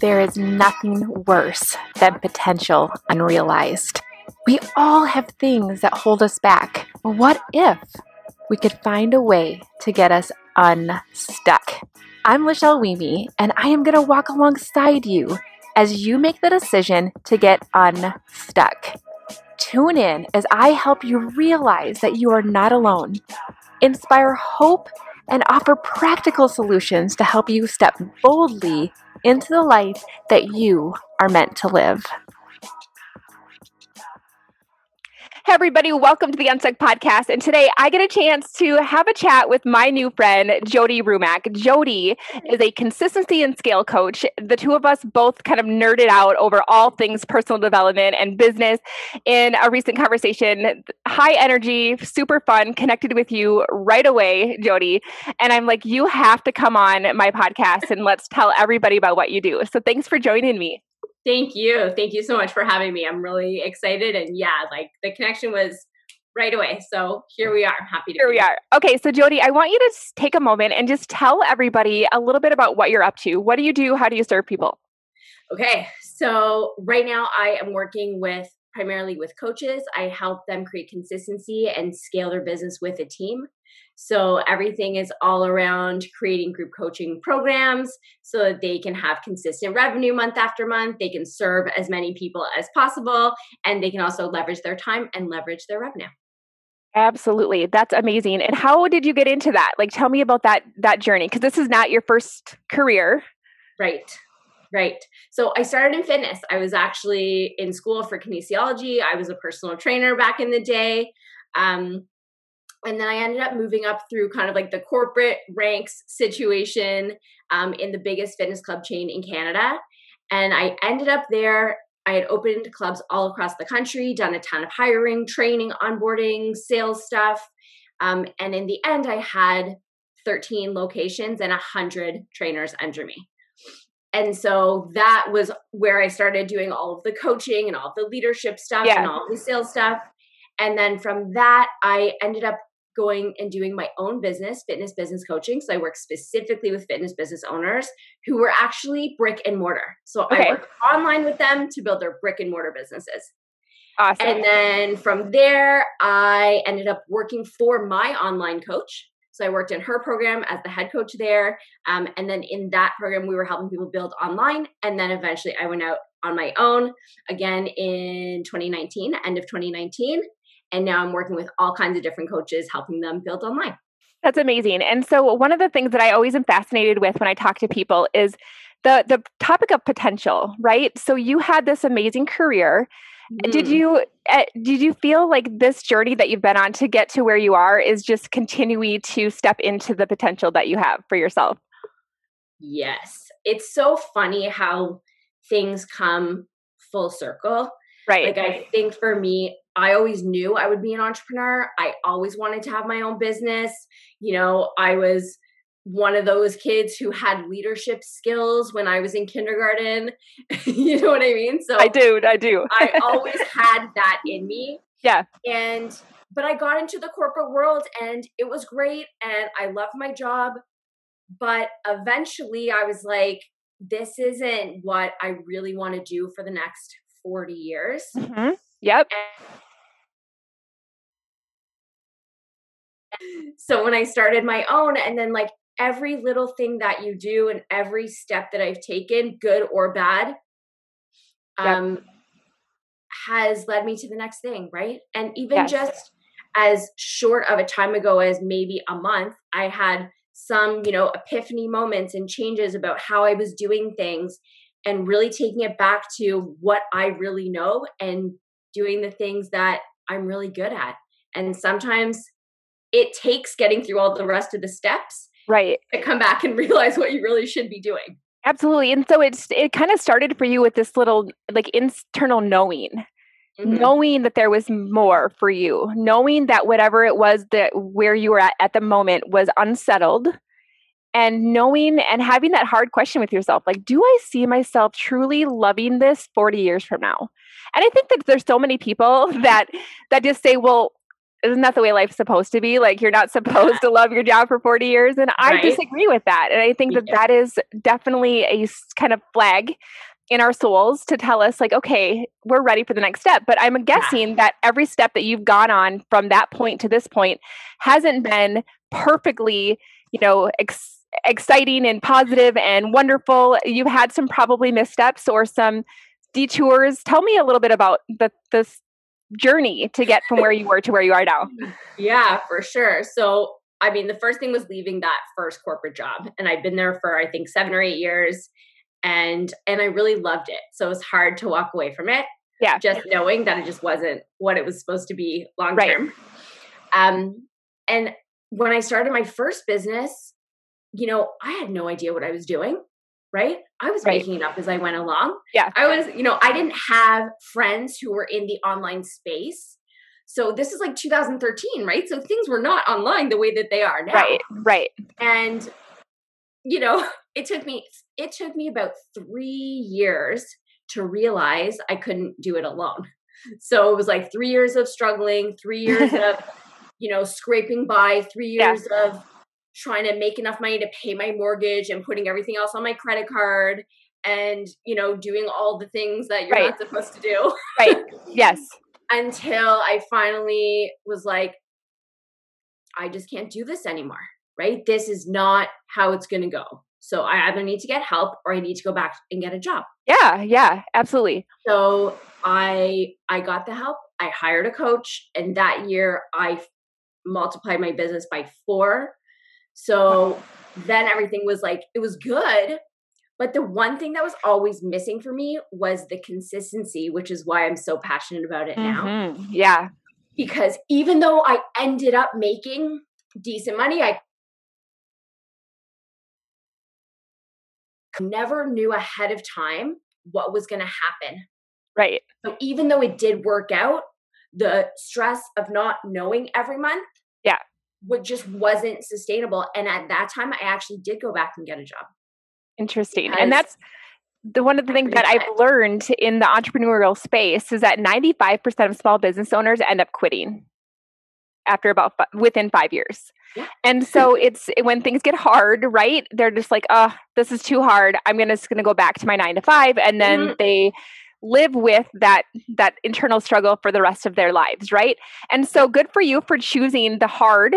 There is nothing worse than potential unrealized. We all have things that hold us back. What if we could find a way to get us unstuck? I'm Lachelle Wieme, and I am going to walk alongside you as you make the decision to get unstuck. Tune in as I help you realize that you are not alone, inspire hope, and offer practical solutions to help you step boldly into the life that you are meant to live. Hey, everybody, welcome to the Unstuck Podcast. And today I get a chance to have a chat with my new friend, Jodi Rumack. Jodi is a consistency and scale coach. The two of us both kind of nerded out over all things personal development and business in a recent conversation. High energy, super fun, connected with you right away, Jodi. And I'm like, you have to come on my podcast and let's tell everybody about what you do. So thanks for joining me. Thank you. Thank you so much for having me. I'm really excited. And yeah, like the connection was right away. So here we are. I'm happy to Here we are. Okay, so Jodi, I want you to take a moment and just tell everybody a little bit about what you're up to. What do you do? How do you serve people? Okay, so right now I am working with primarily with coaches. I help them create consistency and scale their business with a team. So everything is all around creating group coaching programs so that they can have consistent revenue month after month. They can serve as many people as possible and they can also leverage their time and leverage their revenue. Absolutely. That's amazing. And how did you get into that? Like tell me about that that journey because this is not your first career. Right. Right. So I started in fitness. I was actually in school for kinesiology. I was a personal trainer back in the day. Um, and then I ended up moving up through kind of like the corporate ranks situation um, in the biggest fitness club chain in Canada. And I ended up there. I had opened clubs all across the country, done a ton of hiring, training, onboarding, sales stuff. Um, and in the end, I had 13 locations and 100 trainers under me. And so that was where I started doing all of the coaching and all the leadership stuff yeah. and all the sales stuff. And then from that, I ended up going and doing my own business, fitness business coaching. So I work specifically with fitness business owners who were actually brick and mortar. So okay. I work online with them to build their brick and mortar businesses. Awesome. And then from there, I ended up working for my online coach. So I worked in her program as the head coach there. Um, and then in that program, we were helping people build online. And then eventually I went out on my own again in 2019, end of 2019. And now I'm working with all kinds of different coaches, helping them build online. That's amazing. And so one of the things that I always am fascinated with when I talk to people is the the topic of potential, right? So you had this amazing career. Mm. Did you uh, did you feel like this journey that you've been on to get to where you are is just continuing to step into the potential that you have for yourself? Yes. It's so funny how things come full circle. Right. Like I think for me, I always knew I would be an entrepreneur. I always wanted to have my own business. You know, I was one of those kids who had leadership skills when I was in kindergarten. you know what I mean? So I do, I do. I always had that in me. Yeah. And but I got into the corporate world and it was great and I loved my job. But eventually I was like, this isn't what I really want to do for the next 40 years. Mm-hmm. Yep. And so when I started my own, and then like every little thing that you do and every step that I've taken, good or bad, um, yep. has led me to the next thing, right? And even yes. just as short of a time ago as maybe a month, I had some, you know, epiphany moments and changes about how I was doing things and really taking it back to what I really know and doing the things that I'm really good at. And sometimes it takes getting through all the rest of the steps right. to come back and realize what you really should be doing. Absolutely and so it's it kind of started for you with this little like internal knowing mm-hmm. knowing that there was more for you knowing that whatever it was that where you were at at the moment was unsettled and knowing and having that hard question with yourself like do i see myself truly loving this 40 years from now? And i think that there's so many people that that just say well isn't that the way life's supposed to be? Like you're not supposed to love your job for 40 years. And right. I disagree with that. And I think that that is definitely a kind of flag in our souls to tell us like okay we're ready for the next step but i'm guessing yeah. that every step that you've gone on from that point to this point hasn't been perfectly you know ex- exciting and positive and wonderful you've had some probably missteps or some detours tell me a little bit about the this journey to get from where you were to where you are now. Yeah, for sure. So, I mean, the first thing was leaving that first corporate job, and I've been there for I think 7 or 8 years and and I really loved it. So it was hard to walk away from it. Yeah. Just knowing that it just wasn't what it was supposed to be long term. Right. Um and when I started my first business, you know, I had no idea what I was doing right? I was right. making it up as I went along. Yeah. I was, you know, I didn't have friends who were in the online space. So this is like 2013, right? So things were not online the way that they are now. Right. Right. And you know, it took me it took me about 3 years to realize I couldn't do it alone. So it was like 3 years of struggling, 3 years of you know, scraping by, 3 years yeah. of trying to make enough money to pay my mortgage and putting everything else on my credit card and you know doing all the things that you're right. not supposed to do. Right. Yes. Until i finally was like i just can't do this anymore right? This is not how it's going to go. So i either need to get help or i need to go back and get a job. Yeah yeah absolutely. So i i got the help. I hired a coach. And that year i multiplied my business by four so then everything was like, it was good. But the one thing that was always missing for me was the consistency, which is why I'm so passionate about it now. Mm-hmm. Yeah. Because even though I ended up making decent money, I never knew ahead of time what was going to happen. Right. So even though it did work out, the stress of not knowing every month yeah what just wasn't sustainable. And at that time, I actually did go back and get a job. Interesting. and that's the one of the things that I've learned in the entrepreneurial space is that 95% of small business owners end up quitting after about within 5 years. Yeah. And so it's when things get hard, right? They're just like, "Oh, this is too hard. I'm going to just going to go back to my 9 to 5." And then mm-hmm. they live with that that internal struggle for the rest of their lives right and so good for you for choosing the hard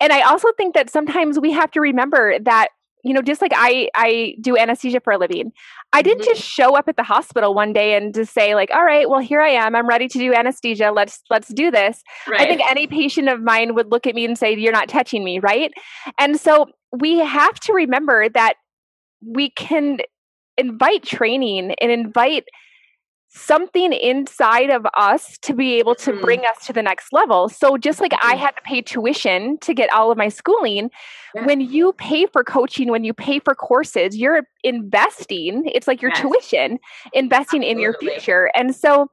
and i also think that sometimes we have to remember that you know just like i i do anesthesia for a living i didn't mm-hmm. just show up at the hospital one day and just say like all right well here i am i'm ready to do anesthesia let's let's do this right. i think any patient of mine would look at me and say you're not touching me right and so we have to remember that we can invite training and invite something inside of us to be able to mm-hmm. bring us to the next level. So just like I mm-hmm. had to pay tuition to get all of my schooling, yeah. when you pay for coaching, when you pay for courses, you're investing. It's like your yes. tuition, investing Absolutely. in your future. And so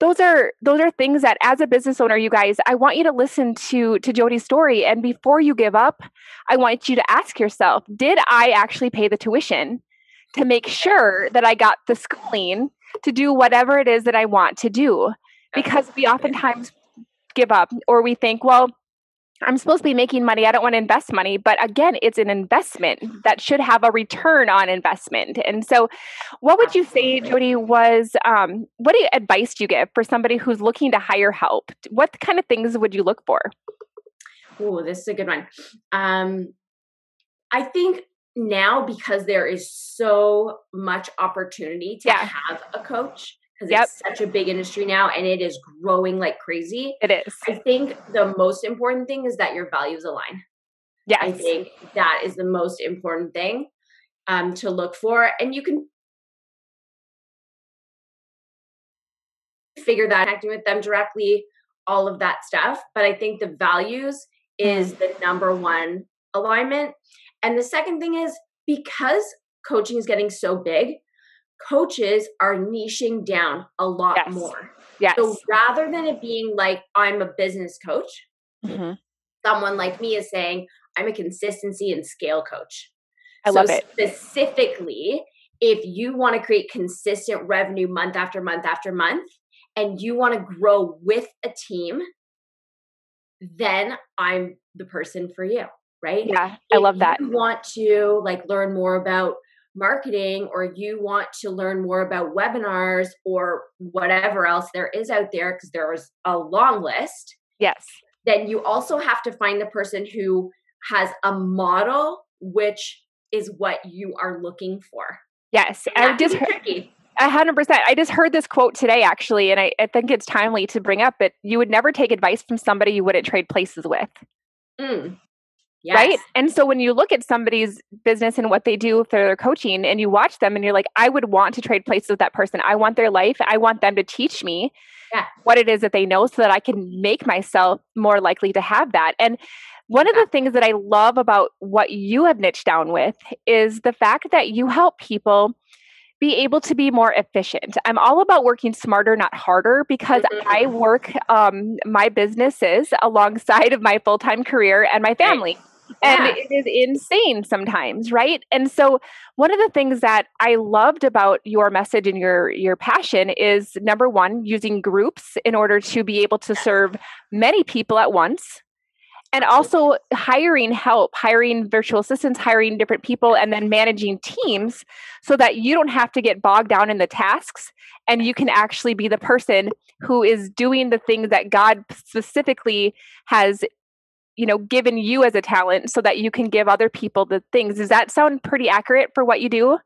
those are those are things that as a business owner you guys i want you to listen to to Jodi's story and before you give up i want you to ask yourself did i actually pay the tuition to make sure that i got the schooling to do whatever it is that I want to do because we oftentimes give up or we think, well, I'm supposed to be making money. I don't want to invest money. But again, it's an investment that should have a return on investment. And so, what would you say, Jodi, was um, what advice do you give for somebody who's looking to hire help? What kind of things would you look for? Oh, this is a good one. Um, I think now because there is so much opportunity to yeah. have a coach because yep. it's such a big industry now and it is growing like crazy. It is. I think the most important thing is that your values align. Yeah. I think that is the most important thing um, to look for. And you can figure that acting with them directly, all of that stuff. But I think the values is mm-hmm. the number one alignment. And the second thing is because coaching is getting so big, coaches are niching down a lot yes. more. Yes. So rather than it being like, I'm a business coach, mm-hmm. someone like me is saying, I'm a consistency and scale coach. I so love it. Specifically, if you want to create consistent revenue month after month after month, and you want to grow with a team, then I'm the person for you, right? Yeah, I love that. You want to like learn more about marketing or you want to learn more about webinars or whatever else there is out there because there is a long list. Yes. Then you also have to find the person who has a model which is what you are looking for. Yes. I just tricky. A hundred percent. I just heard this quote today, actually, and I, I, think it's timely to bring up. But you would never take advice from somebody you wouldn't trade places with. Mm. Yes. Right. And so when you look at somebody's business and what they do for their coaching and you watch them and you're like, I would want to trade places with that person. I want their life. I want them to teach me yeah. what it is that they know so that I can make myself more likely to have that. And one of the things that I love about what you have niched down with is the fact that you help people be able to be more efficient. I'm all about working smarter, not harder, because mm-hmm. I work um, my businesses alongside of my full time career and my family. Right and yeah. it is insane sometimes right? And so one of the things that i loved about your message and your your passion is number one using groups in order to be able to serve many people at once and also hiring help hiring virtual assistants hiring different people and then managing teams so that you don't have to get bogged down in the tasks and you can actually be the person who is doing the things that god specifically has you know given you as a talent so that you can give other people the things. Does that sound pretty accurate for what you do?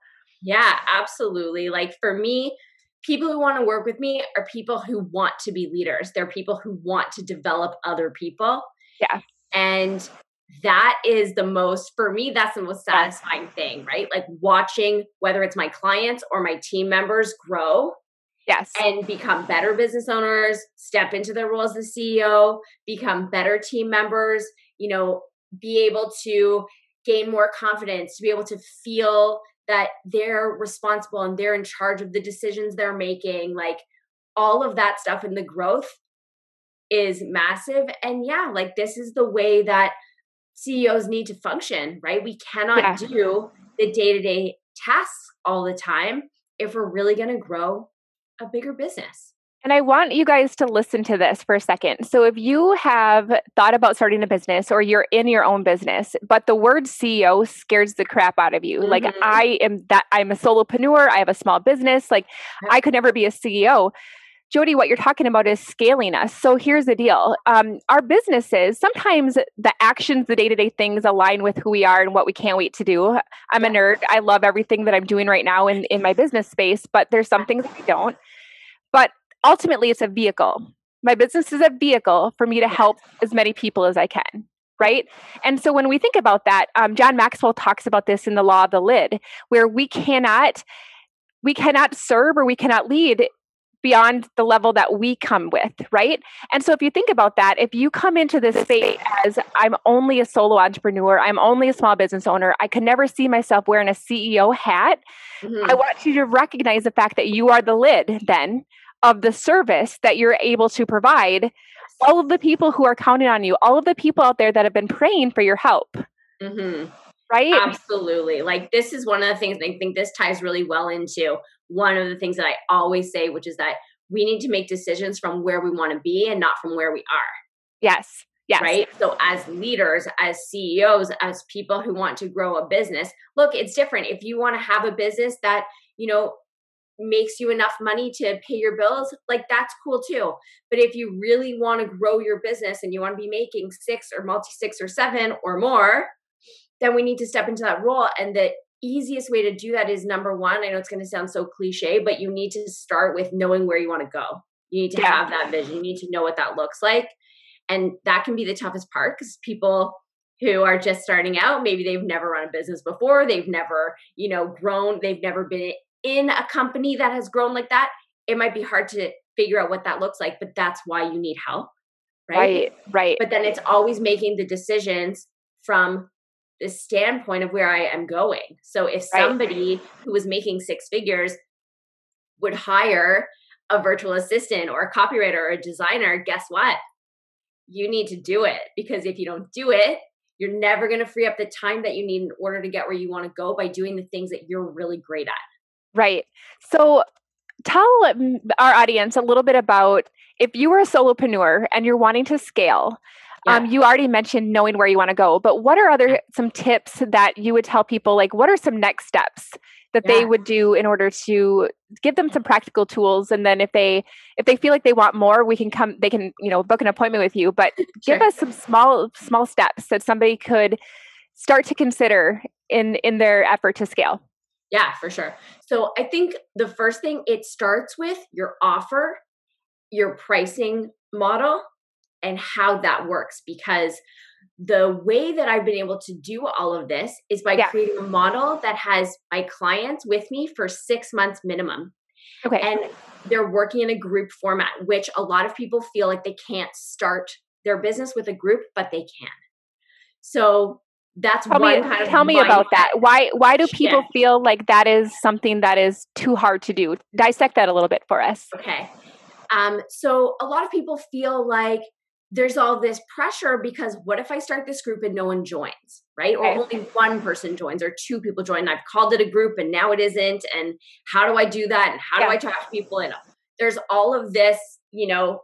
Yeah absolutely. Like for me people who want to work with me are people who want to be leaders. They're people who want to develop other people. Yeah. And that is the most for me that's the most satisfying thing right? Like watching whether it's my clients or my team members grow Yes. And become better business owners, step into their role as the CEO, become better team members, you know, be able to gain more confidence, to be able to feel that they're responsible and they're in charge of the decisions they're making. Like all of that stuff and the growth is massive. And yeah, like this is the way that CEOs need to function, right? We cannot yeah. do the day to day tasks all the time if we're really going to grow a bigger business. And I want you guys to listen to this for a second. So, if you have thought about starting a business or you're in your own business, but the word CEO scares the crap out of you, mm-hmm. like I am that I'm a solopreneur, I have a small business, like I could never be a CEO. Jodi, what you're talking about is scaling us. So here's the deal. Um, our businesses, sometimes the actions, the day to day things align with who we are and what we can't wait to do. I'm a nerd. I love everything that I'm doing right now in, in my business space, but there's some things that I don't. But ultimately, it's a vehicle. My business is a vehicle for me to help as many people as I can right? And so when we think about that, um, John Maxwell talks about this in the law of the lid, where we cannot we cannot serve or we cannot lead beyond the level that we come with, right? And so if you think about that, if you come into this space as I'm only a solo entrepreneur, I'm only a small business owner, I could never see myself wearing a CEO hat, mm-hmm. I want you to recognize the fact that you are the lid then of the service that you're able to provide all of the people who are counting on you, all of the people out there that have been praying for your help. Mm-hmm. Right? Absolutely. Like, this is one of the things I think this ties really well into one of the things that I always say, which is that we need to make decisions from where we want to be and not from where we are. Yes. Yes. Right. So, as leaders, as CEOs, as people who want to grow a business, look, it's different. If you want to have a business that, you know, makes you enough money to pay your bills, like that's cool too. But if you really want to grow your business and you want to be making six or multi six or seven or more, then we need to step into that role. And the easiest way to do that is number one, I know it's going to sound so cliche, but you need to start with knowing where you want to go. You need to yeah. have that vision. You need to know what that looks like. And that can be the toughest part because people who are just starting out, maybe they've never run a business before, they've never, you know, grown, they've never been in a company that has grown like that. It might be hard to figure out what that looks like, but that's why you need help. Right. Right. right. But then it's always making the decisions from the standpoint of where I am going. So if somebody right. who was making six figures would hire a virtual assistant or a copywriter or a designer, guess what? You need to do it because if you don't do it, you're never going to free up the time that you need in order to get where you want to go by doing the things that you're really great at. Right. So tell mm, our audience a little bit about if you were a solopreneur and you're wanting to scale Yeah. Um, you already mentioned knowing where you want to go, but what are other some tips that you would tell people? Like, what are some next steps that yeah. they would do in order to give them some practical tools? And then if they if they feel like they want more, we can come. They can you know book an appointment with you. But sure. give us some small small steps that somebody could start to consider in in their effort to scale. Yeah, for sure. So I think the first thing it starts with your offer, your pricing model, and how that works because the way that I've been able to do all of this is by yeah. creating a model that has my clients with me for six months minimum. Okay. And they're working in a group format, which a lot of people feel like they can't start their business with a group, but they can. So that's tell me, kind of tell me about that. Why why do people shift. feel like that is something that is too hard to do? Dissect that a little bit for us. Okay. Um, so a lot of people feel like there's all this pressure because what if I start this group and no one joins, right? Or only one person joins or two people join. I've called it a group and now it isn't. And how do I do that? And how yeah. do I talk to people? And there's all of this, you know,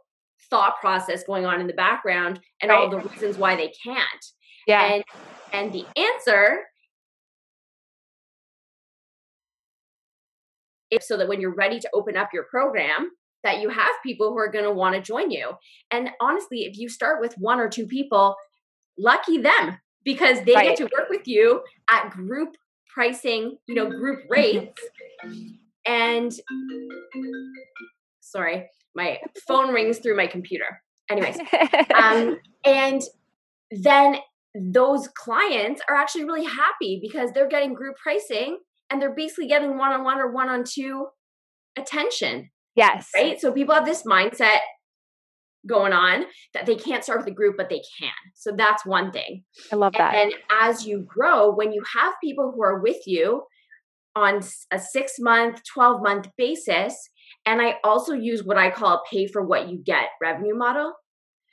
thought process going on in the background and right. all the reasons why they can't. Yeah. And and the answer is so that when you're ready to open up your program, that you have people who are going to want to join you. And honestly, if you start with one or two people, lucky them because they right. get to work with you at group pricing, you know, group rates. and sorry, my phone rings through my computer. Anyways, um, and then those clients are actually really happy because they're getting group pricing and they're basically getting one on one or one on two attention. Yes. Right. So people have this mindset going on that they can't start with a group, but they can. So that's one thing. I love that. And as you grow, when you have people who are with you on a six month, 12 month basis, and I also use what I call a pay for what you get revenue model.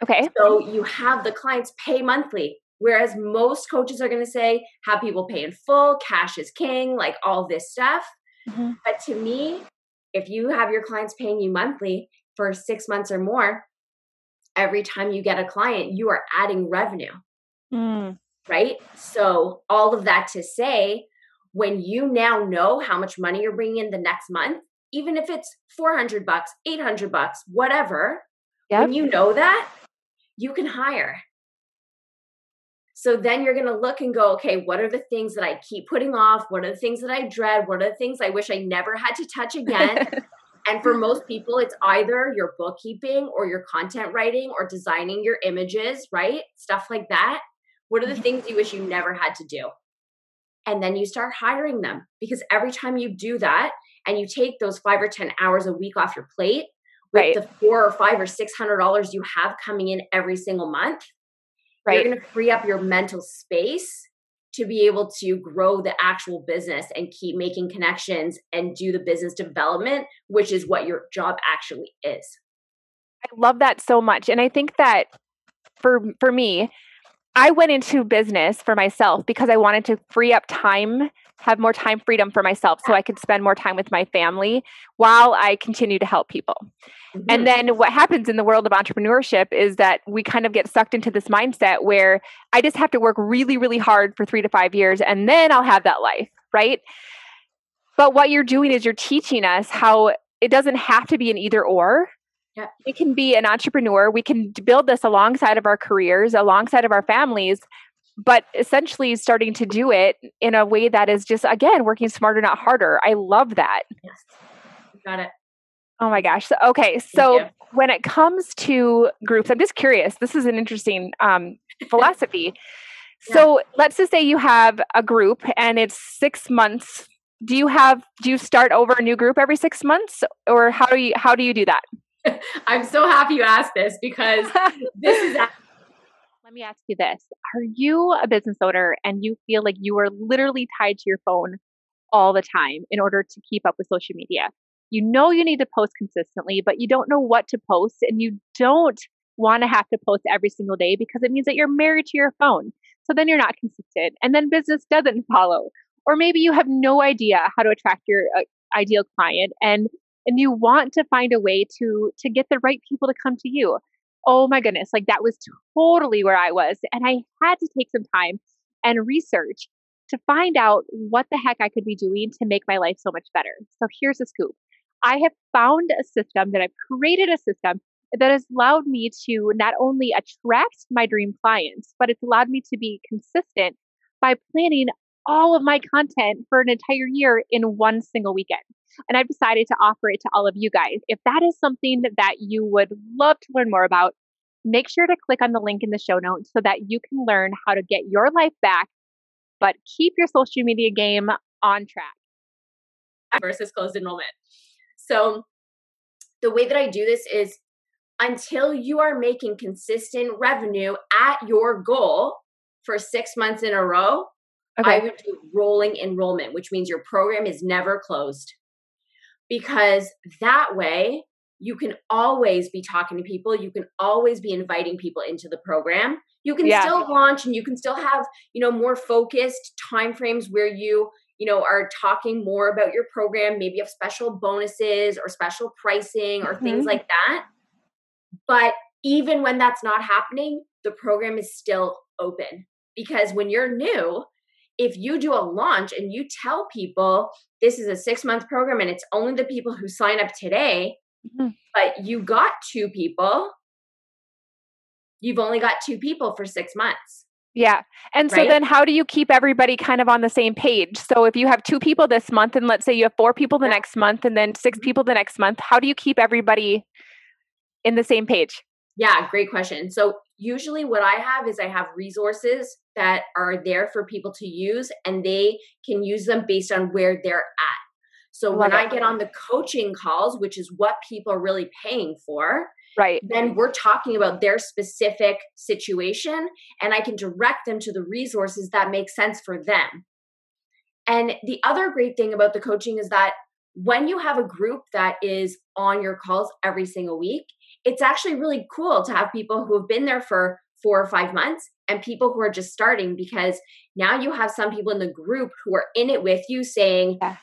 Okay. So you have the clients pay monthly. Whereas most coaches are going to say, have people pay in full, cash is king, like all this stuff. Mm-hmm. But to me, if you have your clients paying you monthly for six months or more, every time you get a client, you are adding revenue. Mm. Right. So, all of that to say, when you now know how much money you're bringing in the next month, even if it's 400 bucks, 800 bucks, whatever, yep. when you know that, you can hire. So then you're going to look and go, okay, what are the things that I keep putting off? What are the things that I dread? What are the things I wish I never had to touch again? and for most people, it's either your bookkeeping or your content writing or designing your images, right? Stuff like that. What are the things you wish you never had to do? And then you start hiring them because every time you do that and you take those five or 10 hours a week off your plate, with right. the four or five or six hundred dollars you have coming in every single month, right. you're going to free up your mental space to be able to grow the actual business and keep making connections and do the business development, which is what your job actually is. I love that so much. And I think that for for me, I went into business for myself because I wanted to free up time, have more time freedom for myself so I could spend more time with my family while I continue to help people. Mm-hmm. And then what happens in the world of entrepreneurship is that we kind of get sucked into this mindset where I just have to work really, really hard for three to five years and then I'll have that life, right? But what you're doing is you're teaching us how it doesn't have to be an either or yeah. We can be an entrepreneur. We can build this alongside of our careers, alongside of our families, but essentially starting to do it in a way that is just, again, working smarter, not harder. I love that. Yes. Got it. Oh my gosh. So, okay. So when it comes to groups, I'm just curious. This is an interesting um, philosophy. yeah. So let's just say you have a group and it's six months. Do you have, do you start over a new group every six months or how do you, how do you do that? I'm so happy you asked this because this is. Let me ask you this Are you a business owner and you feel like you are literally tied to your phone all the time in order to keep up with social media? You know you need to post consistently, but you don't know what to post and you don't want to have to post every single day because it means that you're married to your phone. So then you're not consistent and then business doesn't follow. Or maybe you have no idea how to attract your uh, ideal client and and you want to find a way to to get the right people to come to you oh my goodness, like that was totally where I was. And I had to take some time and research to find out what the heck I could be doing to make my life so much better. So here's a scoop I have found a system that I've created a system that has allowed me to not only attract my dream clients, but it's allowed me to be consistent by planning all of my content for an entire year in one single weekend. And I've decided to offer it to all of you guys. If that is something that you would love to learn more about, make sure to click on the link in the show notes so that you can learn how to get your life back, but keep your social media game on track. Versus closed enrollment. So, the way that I do this is until you are making consistent revenue at your goal for six months in a row, okay. I would do rolling enrollment, which means your program is never closed. Because that way, you can always be talking to people. You can always be inviting people into the program. You can yeah. still launch and you can still have, you know, more focused timeframes where you, you know, are talking more about your program. Maybe have special bonuses or special pricing or mm-hmm. things like that. But even when that's not happening, the program is still open because when you're new, if you do a launch and you tell people this is a six month program and it's only the people who sign up today, mm-hmm. but you got two people, you've only got two people for six months. Yeah. And so right? then how do you keep everybody kind of on the same page? So if you have two people this month and let's say you have four people the yeah. next month and then 6 mm-hmm. people the next month, how do you keep everybody in the same page? Yeah, great question. So usually what I have is I have resources that are there for people to use and they can use them based on where they're at. So when. I get on the coaching calls, which is what people are really paying for, right then we're talking about their specific situation and i can direct them to the resources that make sense for them and the other great thing about the coaching is that when you have a group that is on your calls every single week it's actually really cool to have people who have been there for four or five months and people who are just starting because now you have some people in the group who are in it with you saying, yeah.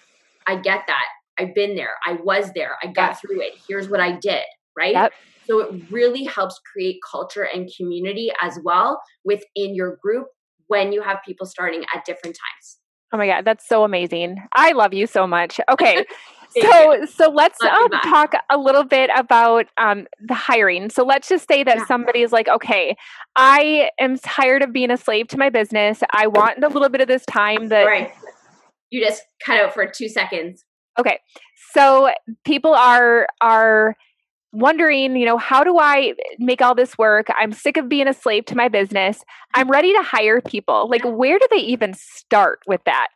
I get that. I've been there. I was there. I got yeah. through it. Here's what I did. Right. Yep. So it really helps create culture and community as well within your group when you have people starting at different times. Oh my God, that's so amazing. I love you so much. Okay. so so let's um, talk a little bit about um, the hiring. So let's just say that yeah. somebody is like okay i am tired of being a slave to my business. I want a little bit of this time that right. You just cut out for two seconds. Okay. So people are are wondering you know how do i make all this work? I'm sick of being a slave to my business. I'm ready to hire people. Like where do they even start with that?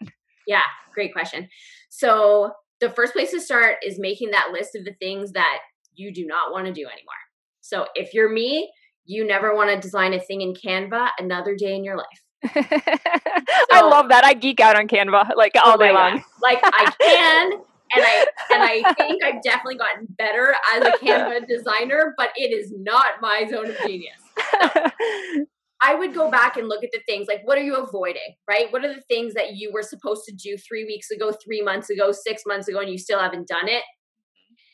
Yeah great question. So the first place to start is making that list of the things that you do not want to do anymore. So if you're me, you never want to design a thing in Canva another day in your life. so, I love that. I geek out on Canva like all oh day long. Like I can and I and I think I've definitely gotten better as a Canva designer, but it is not my zone of genius. So, I would go back and look at the things like what are you avoiding, right? What are the things that you were supposed to do three weeks ago, three months ago, six months ago, and you still haven't done it?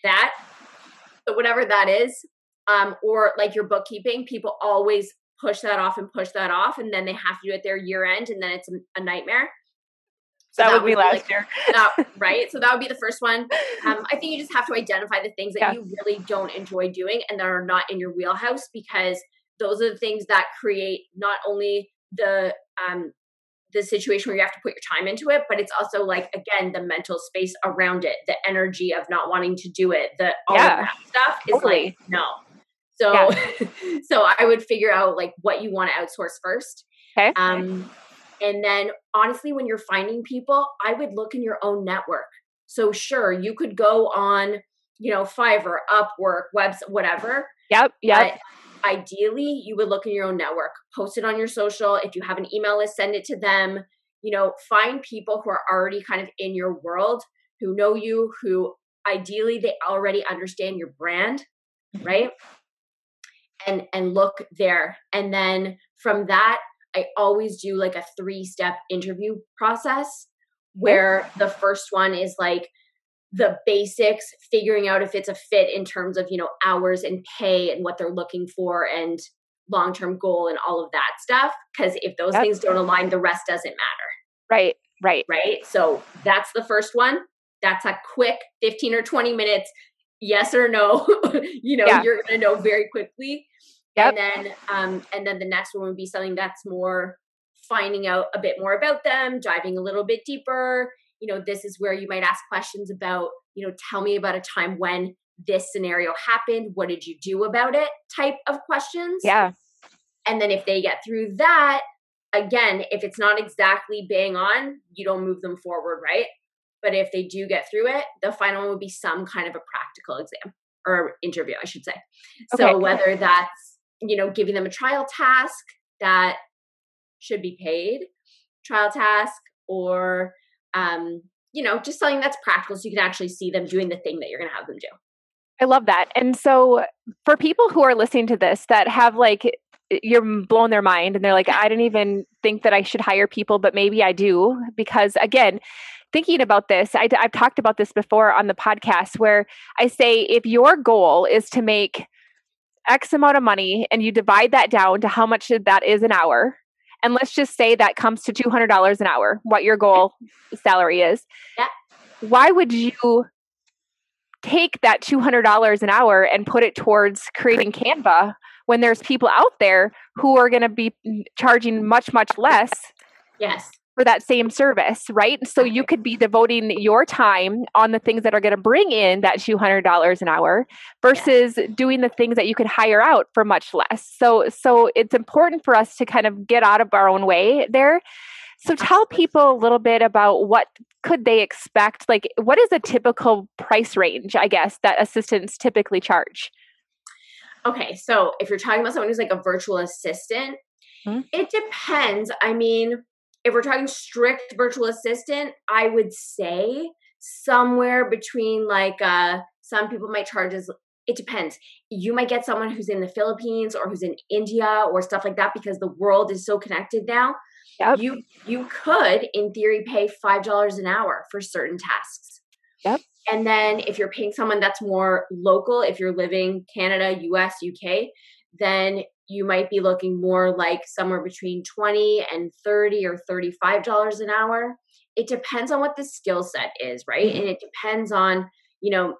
That, so whatever that is, um, or like your bookkeeping, people always push that off and push that off, and then they have to do it their year end, and then it's a, a nightmare. So that, that, would be last like, year. that, right. So that would be the first one. Um, I think you just have to identify the things that yeah. you really don't enjoy doing and that are not in your wheelhouse because those are the things that create not only the um, the situation where you have to put your time into it, but it's also like again the mental space around it, the energy of not wanting to do it, the all yeah, of that stuff is totally. like no. So yeah. so I would figure out like what you want to outsource first. Okay. Um, and then honestly, when you're finding people, I would look in your own network. So sure, you could go on, you know, Fiverr, Upwork, webs, whatever. Yep. Yep ideally you would look in your own network post it on your social. If you have an email list send it to them. You know find people who are already kind of in your world who know you who ideally they already understand your brand mm-hmm. right? And and look there. And then from that i always do like a three step interview process where the first one is like the basics, figuring out if it's a fit in terms of, you know, hours and pay and what they're looking for and long term goal and all of that stuff. Because if those things don't align, the rest doesn't matter. Right, right. Right. So that's the first one. That's a quick 15 or 20 minutes, yes or no. you know, yeah. you're going to know very quickly. Yep. And then, um, and then the next one would be something that's more finding out a bit more about them, diving a little bit deeper. You know, this is where you might ask questions about, you know, tell me about a time when this scenario happened. What did you do about it? Type of questions. Yeah. And then if they get through that, again, if it's not exactly bang on, you don't move them forward, right? But if they do get through it, the final one would be some kind of a practical exam or interview, I should say. Okay. So whether that's, you know, giving them a trial task that should be paid, trial task, or um, you know, just something that's practical so you can actually see them doing the thing that you're gonna have them do. I love that. And so for people who are listening to this that have like you're blowing their mind and they're like, I didn't even think that I should hire people, but maybe I do. Because again, thinking about this, I, have talked about this before on the podcast where I say if your goal is to make X amount of money and you divide that down to how much that is an hour, and let's just say that comes to $200 an hour, what your goal salary is. Yeah. Why would you take that $200 an hour and put it towards creating Canva when there's people out there who are going to be charging much, much less? Yes for that same service, right? So you could be devoting your time on the things that are going to bring in that $200 an hour versus yeah. doing the things that you could hire out for much less. So so it's important for us to kind of get out of our own way there. So tell people a little bit about what could they expect? Like what is a typical price range, I guess, that assistants typically charge? Okay, so if you're talking about someone who's like a virtual assistant, mm-hmm. it depends. I mean, if we're talking strict virtual assistant, I would say somewhere between like uh some people might charge as it depends. You might get someone who's in the Philippines or who's in India or stuff like that because the world is so connected now. Yep. You you could in theory pay $5 an hour for certain tasks. Yep. And then if you're paying someone that's more local, if you're living Canada, US, UK, then you might be looking more like somewhere between 20 and 30 or 35 dollars an hour. It depends on what the skill set is right? Mm-hmm. and it depends on you know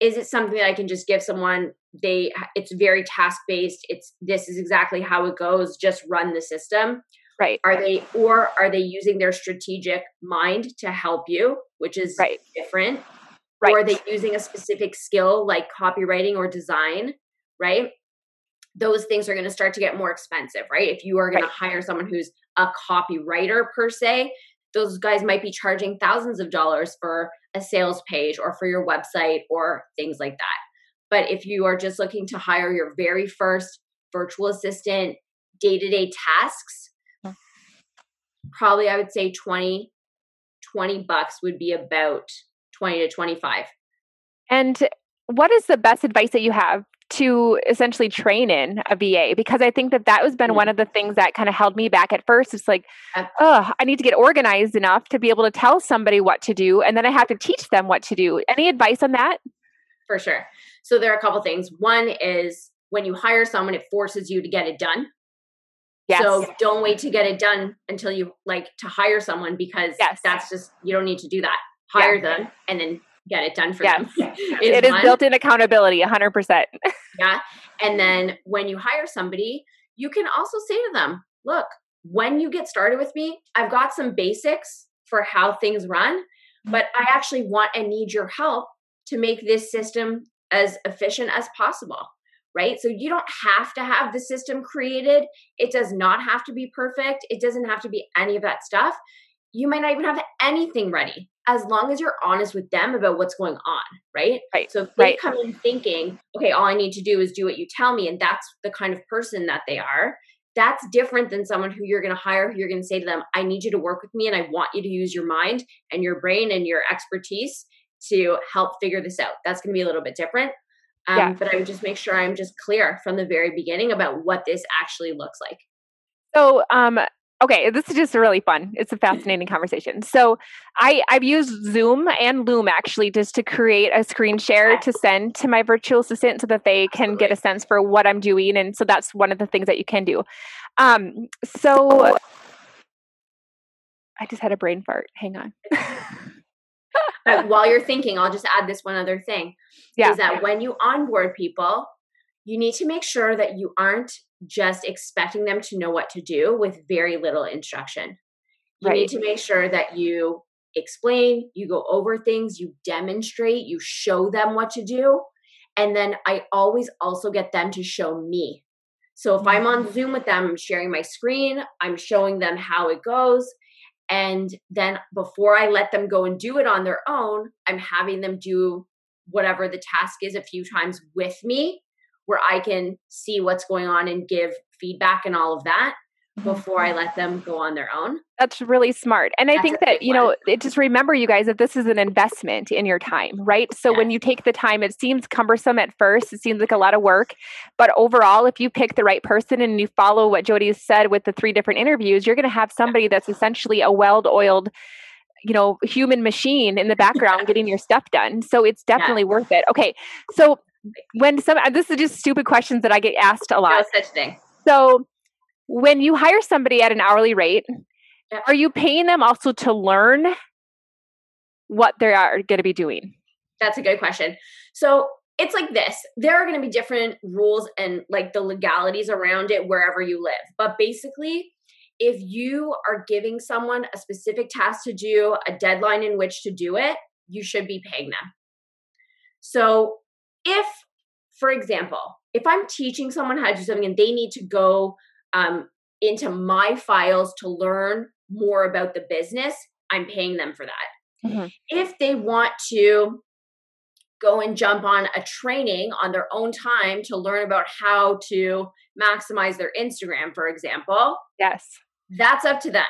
is it something that i can just give someone? They it's very task based it's this is exactly how it goes. Just run the system. Right. Are they or are they using their strategic mind to help you which is right. different? Right. or are they using a specific skill like copywriting or design right those things are going to start to get more expensive, right? If you are going right. to hire someone who's a copywriter per se, those guys might be charging thousands of dollars for a sales page or for your website or things like that. But if you are just looking to hire your very first virtual assistant day to day tasks, probably I would say 20, 20 bucks would be about 20 to 25. And what is the best advice that you have to essentially train in a VA because I think that that has been one mm-hmm. of the things that kind of held me back at first. It's like, oh, I need to get organized enough to be able to tell somebody what to do, and then I have to teach them what to do. Any advice on that? For sure. So there are a couple things. One is when you hire someone, it forces you to get it done. Yes. So don't wait to get it done until you like to hire someone because yes. that's just you don't need to do that. Hire yeah. them and then get it done for yes. them. it is built in accountability 100%. yeah. And then when you hire somebody, you can also say to them, look, when you get started with me, I've got some basics for how things run, but I actually want and need your help to make this system as efficient as possible. Right. So you don't have to have the system created. It does not have to be perfect. It doesn't have to be any of that stuff. You might not even have anything ready as long as you're honest with them about what's going on, right? Right. So if they right. come in thinking, okay, all I need to do is do what you tell me, and that's the kind of person that they are, that's different than someone who you're going to hire, who you're going to say to them, I need you to work with me and I want you to use your mind and your brain and your expertise to help figure this out. That's going to be a little bit different. Um, yeah. But I would just make sure I'm just clear from the very beginning about what this actually looks like. So, um, okay, this is just really fun. It's a fascinating conversation. So I I've used Zoom and Loom actually just to create a screen share to send to my virtual assistant so that they can get a sense for what I'm doing. And so that's one of the things that you can do. Um, so I just had a brain fart. Hang on. while you're thinking, I'll just add this one other thing. Yeah. Is that when you onboard people, you need to make sure that you aren't just expecting them to know what to do with very little instruction. You right. need to make sure that you explain, you go over things, you demonstrate, you show them what to do. And then I always also get them to show me. So if I'm on mm-hmm. Zoom with them, I'm sharing my screen, I'm showing them how it goes. And then before I let them go and do it on their own, I'm having them do whatever the task is a few times with me where I can see what's going on and give feedback and all of that mm-hmm. before I let them go on their own. That's really smart. And That's I think that, you know, it, just remember, you guys, that this is an investment in your time, right? So yes. when you take the time, it seems cumbersome at first. It seems like a lot of work. But overall, if you pick the right person and you follow what Jodi said with the three different interviews, you're going to have somebody that's essentially a well oiled you know human machine in the background getting your stuff done so it's definitely yeah. worth it okay so when some uh, this is just stupid questions that I get asked a lot. No such thing. So when you hire somebody at an hourly rate, yeah. are you paying them also to learn what they are going to be doing? That's a good question. So it's like this there are going to be different rules and like the legalities around it wherever you live. But basically, if you are giving someone a specific task to do, a deadline in which to do it, you should be paying them. So if, for example, if I'm teaching someone how to do something and they need to go um, into my files to learn more about the business, I'm paying them for that. Mm-hmm. If they want to go and jump on a training on their own time to learn about how to maximize their Instagram, for example, yes, that's up to them.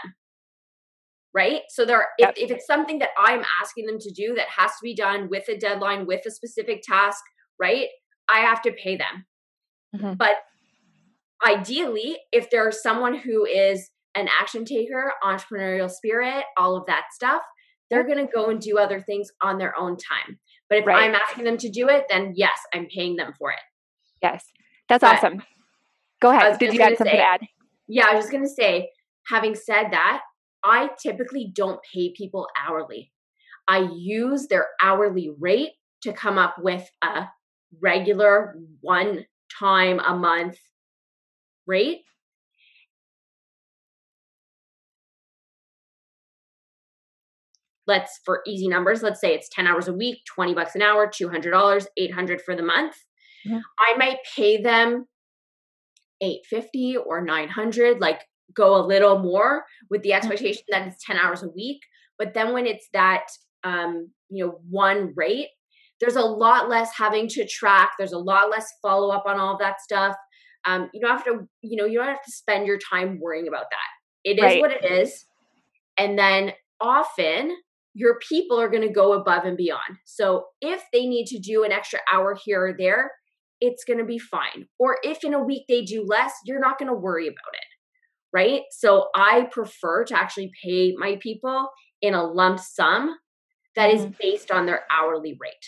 Right. So there, yep. if, if it's something that I'm asking them to do that has to be done with a deadline, with a specific task, right? I have to pay them. Mm-hmm. But ideally, if there's someone who is an action taker, entrepreneurial spirit, all of that stuff, they're going to go and do other things on their own time. But if right. I'm asking them to do it, then yes, I'm paying them for it. Yes. That's but awesome. Go ahead. Did you have something say, to add? Yeah, I was just going to say, having said that, I typically don't pay people hourly. I use their hourly rate to come up with a regular one time a month rate. Let's for easy numbers, let's say it's 10 hours a week, 20 bucks an hour, $200, 800 for the month. Yeah. I might pay them 850 or 900 like go a little more with the expectation that it's 10 hours a week but then when it's that um you know one rate there's a lot less having to track there's a lot less follow up on all of that stuff. Um, you don't have to you know you don't have to spend your time worrying about that. It is right. what it is. And then often your people are going to go above and beyond. So if they need to do an extra hour here or there it's going to be fine. Or if in a week they do less you're not going to worry about it right? So i prefer to actually pay my people in a lump sum that is mm-hmm. based on their hourly rate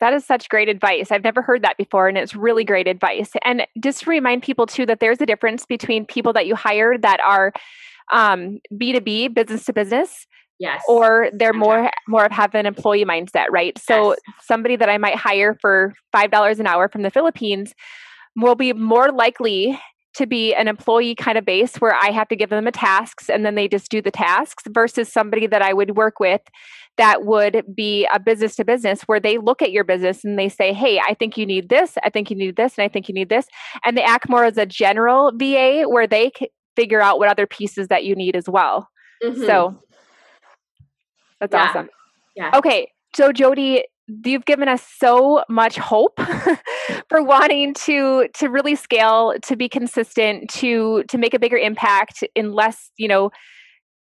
that is such great advice. I've never heard that before, and it's really great advice. And just to remind people too that there's a difference between people that you hire that are um, B2B, business to business. Yes. Or they're more more of have an employee mindset, right? So yes. somebody that I might hire for five dollars an hour from the Philippines will be more likely to be an employee kind of base where I have to give them the tasks and then they just do the tasks versus somebody that I would work with that would be a business to business where they look at your business and they say, Hey, I think you need this. I think you need this. And I think you need this. And they act more as a general VA where they figure out what other pieces that you need as well. Mm-hmm. So that's yeah. awesome. Yeah. Okay. So, Jodi, you've given us so much hope for wanting to to really scale to be consistent to to make a bigger impact in less you know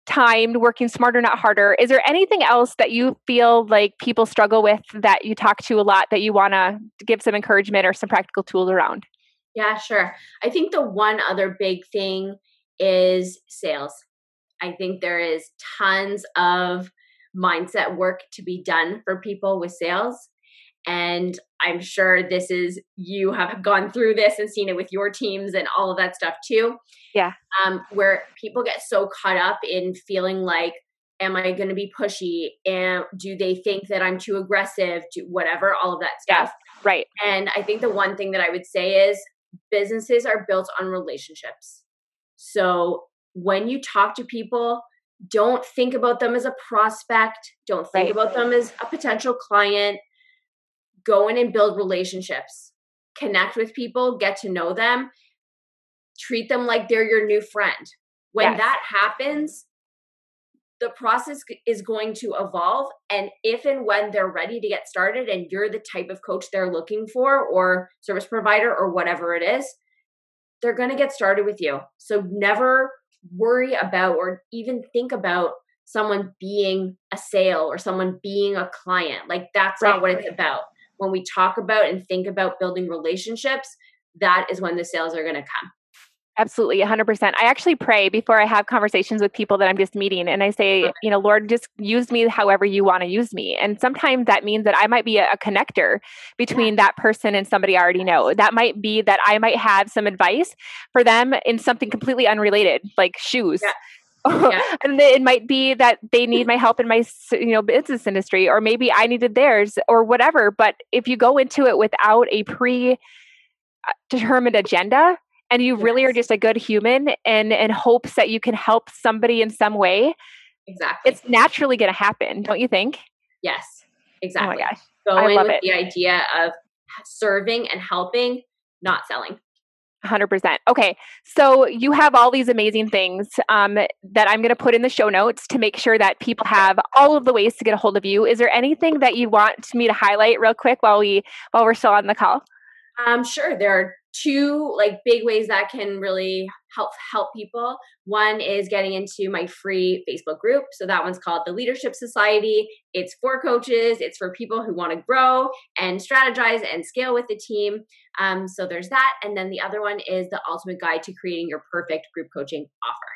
timed working smarter not harder. Is there anything else that you feel like people struggle with that you talk to a lot that you want to give some encouragement or some practical tools around? Yeah sure. I think the one other big thing is sales. I think there is tons of mindset work to be done for people with sales. And I'm sure this is, you have gone through this and seen it with your teams and all of that stuff too. Yeah. Um, where people get so caught up in feeling like, am I going to be pushy? And do they think that I'm too aggressive? To whatever, all of that stuff. Yeah, right. And I think the one thing that I would say is businesses are built on relationships. So when you talk to people, don't think about them as a prospect, don't think right. about them as a potential client. Go in and build relationships, connect with people, get to know them, treat them like they're your new friend. When yes. that happens, the process is going to evolve. And if and when they're ready to get started and you're the type of coach they're looking for, or service provider, or whatever it is, they're going to get started with you. So never worry about or even think about someone being a sale or someone being a client. Like that's right. not what it's about. When we talk about and think about building relationships, that is when the sales are going to come. Absolutely, 100%. I actually pray before I have conversations with people that I'm just meeting and I say, you know, Lord, just use me however you want to use me. And sometimes that means that I might be a, a connector between yeah. that person and somebody I already know. That might be that I might have some advice for them in something completely unrelated, like shoes. Yeah. Yeah. and it might be that they need my help in my you know business industry or maybe i needed theirs or whatever but if you go into it without a pre uh, determined agenda and you yes. really are just a good human and and hopes that you can help somebody in some way exactly it's naturally going to happen don't you think yes exactly oh gosh. going I love with it. the idea of serving and helping not selling 100%. Okay. So you have all these amazing things um, that I'm going to put in the show notes to make sure that people have all of the ways to get a hold of you. Is there anything that you want me to highlight real quick while we while we're still on the call? Um, sure. There are two like big ways that can really help help people. One is getting into my free facebook group so that one's called the leadership society. It's for coaches it's for people who want to grow and strategize and scale with the team um, so there's that and then the other one is the ultimate guide to creating your perfect group coaching offer.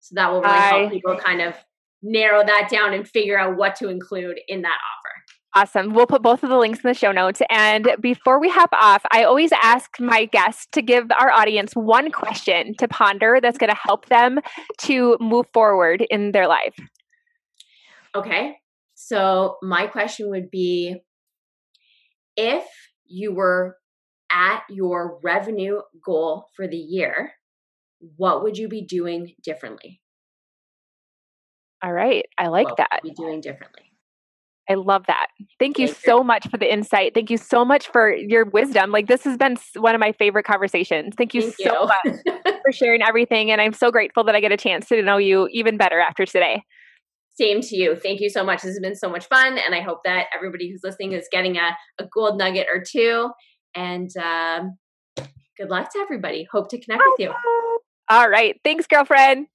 So that will really I, help people kind of narrow that down and figure out what to include in that offer Awesome. We'll put both of the links in the show notes. And before we hop off, I always ask my guests to give our audience one question to ponder that's going to help them to move forward in their life. Okay. So, my question would be if you were at your revenue goal for the year, what would you be doing differently? All right. I like what that. be doing differently. I love that. Thank you so much for the insight. Thank you so much for your wisdom. Like this has been one of my favorite conversations. Thank you Thank so you. much for sharing everything and I'm so grateful that I get a chance to know you even better after today. Same to you. Thank you so much. This has been so much fun and I hope that everybody who's listening is getting a, a gold nugget or two and um, good luck to everybody. Hope to connect with you. All right. Thanks girlfriend.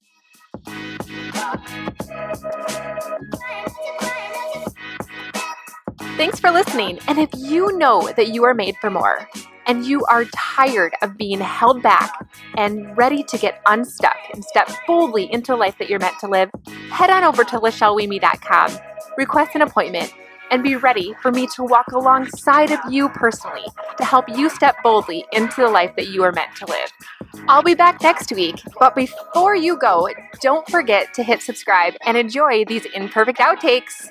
Thanks for listening. And if you know that you are made for more and you are tired of being held back and ready to get unstuck and step boldly into life that you're meant to live, head on over to LachelleWieme.com, request an appointment, and be ready for me to walk alongside of you personally to help you step boldly into the life that you are meant to live. I'll be back next week, but before you go, don't forget to hit subscribe and enjoy these imperfect outtakes.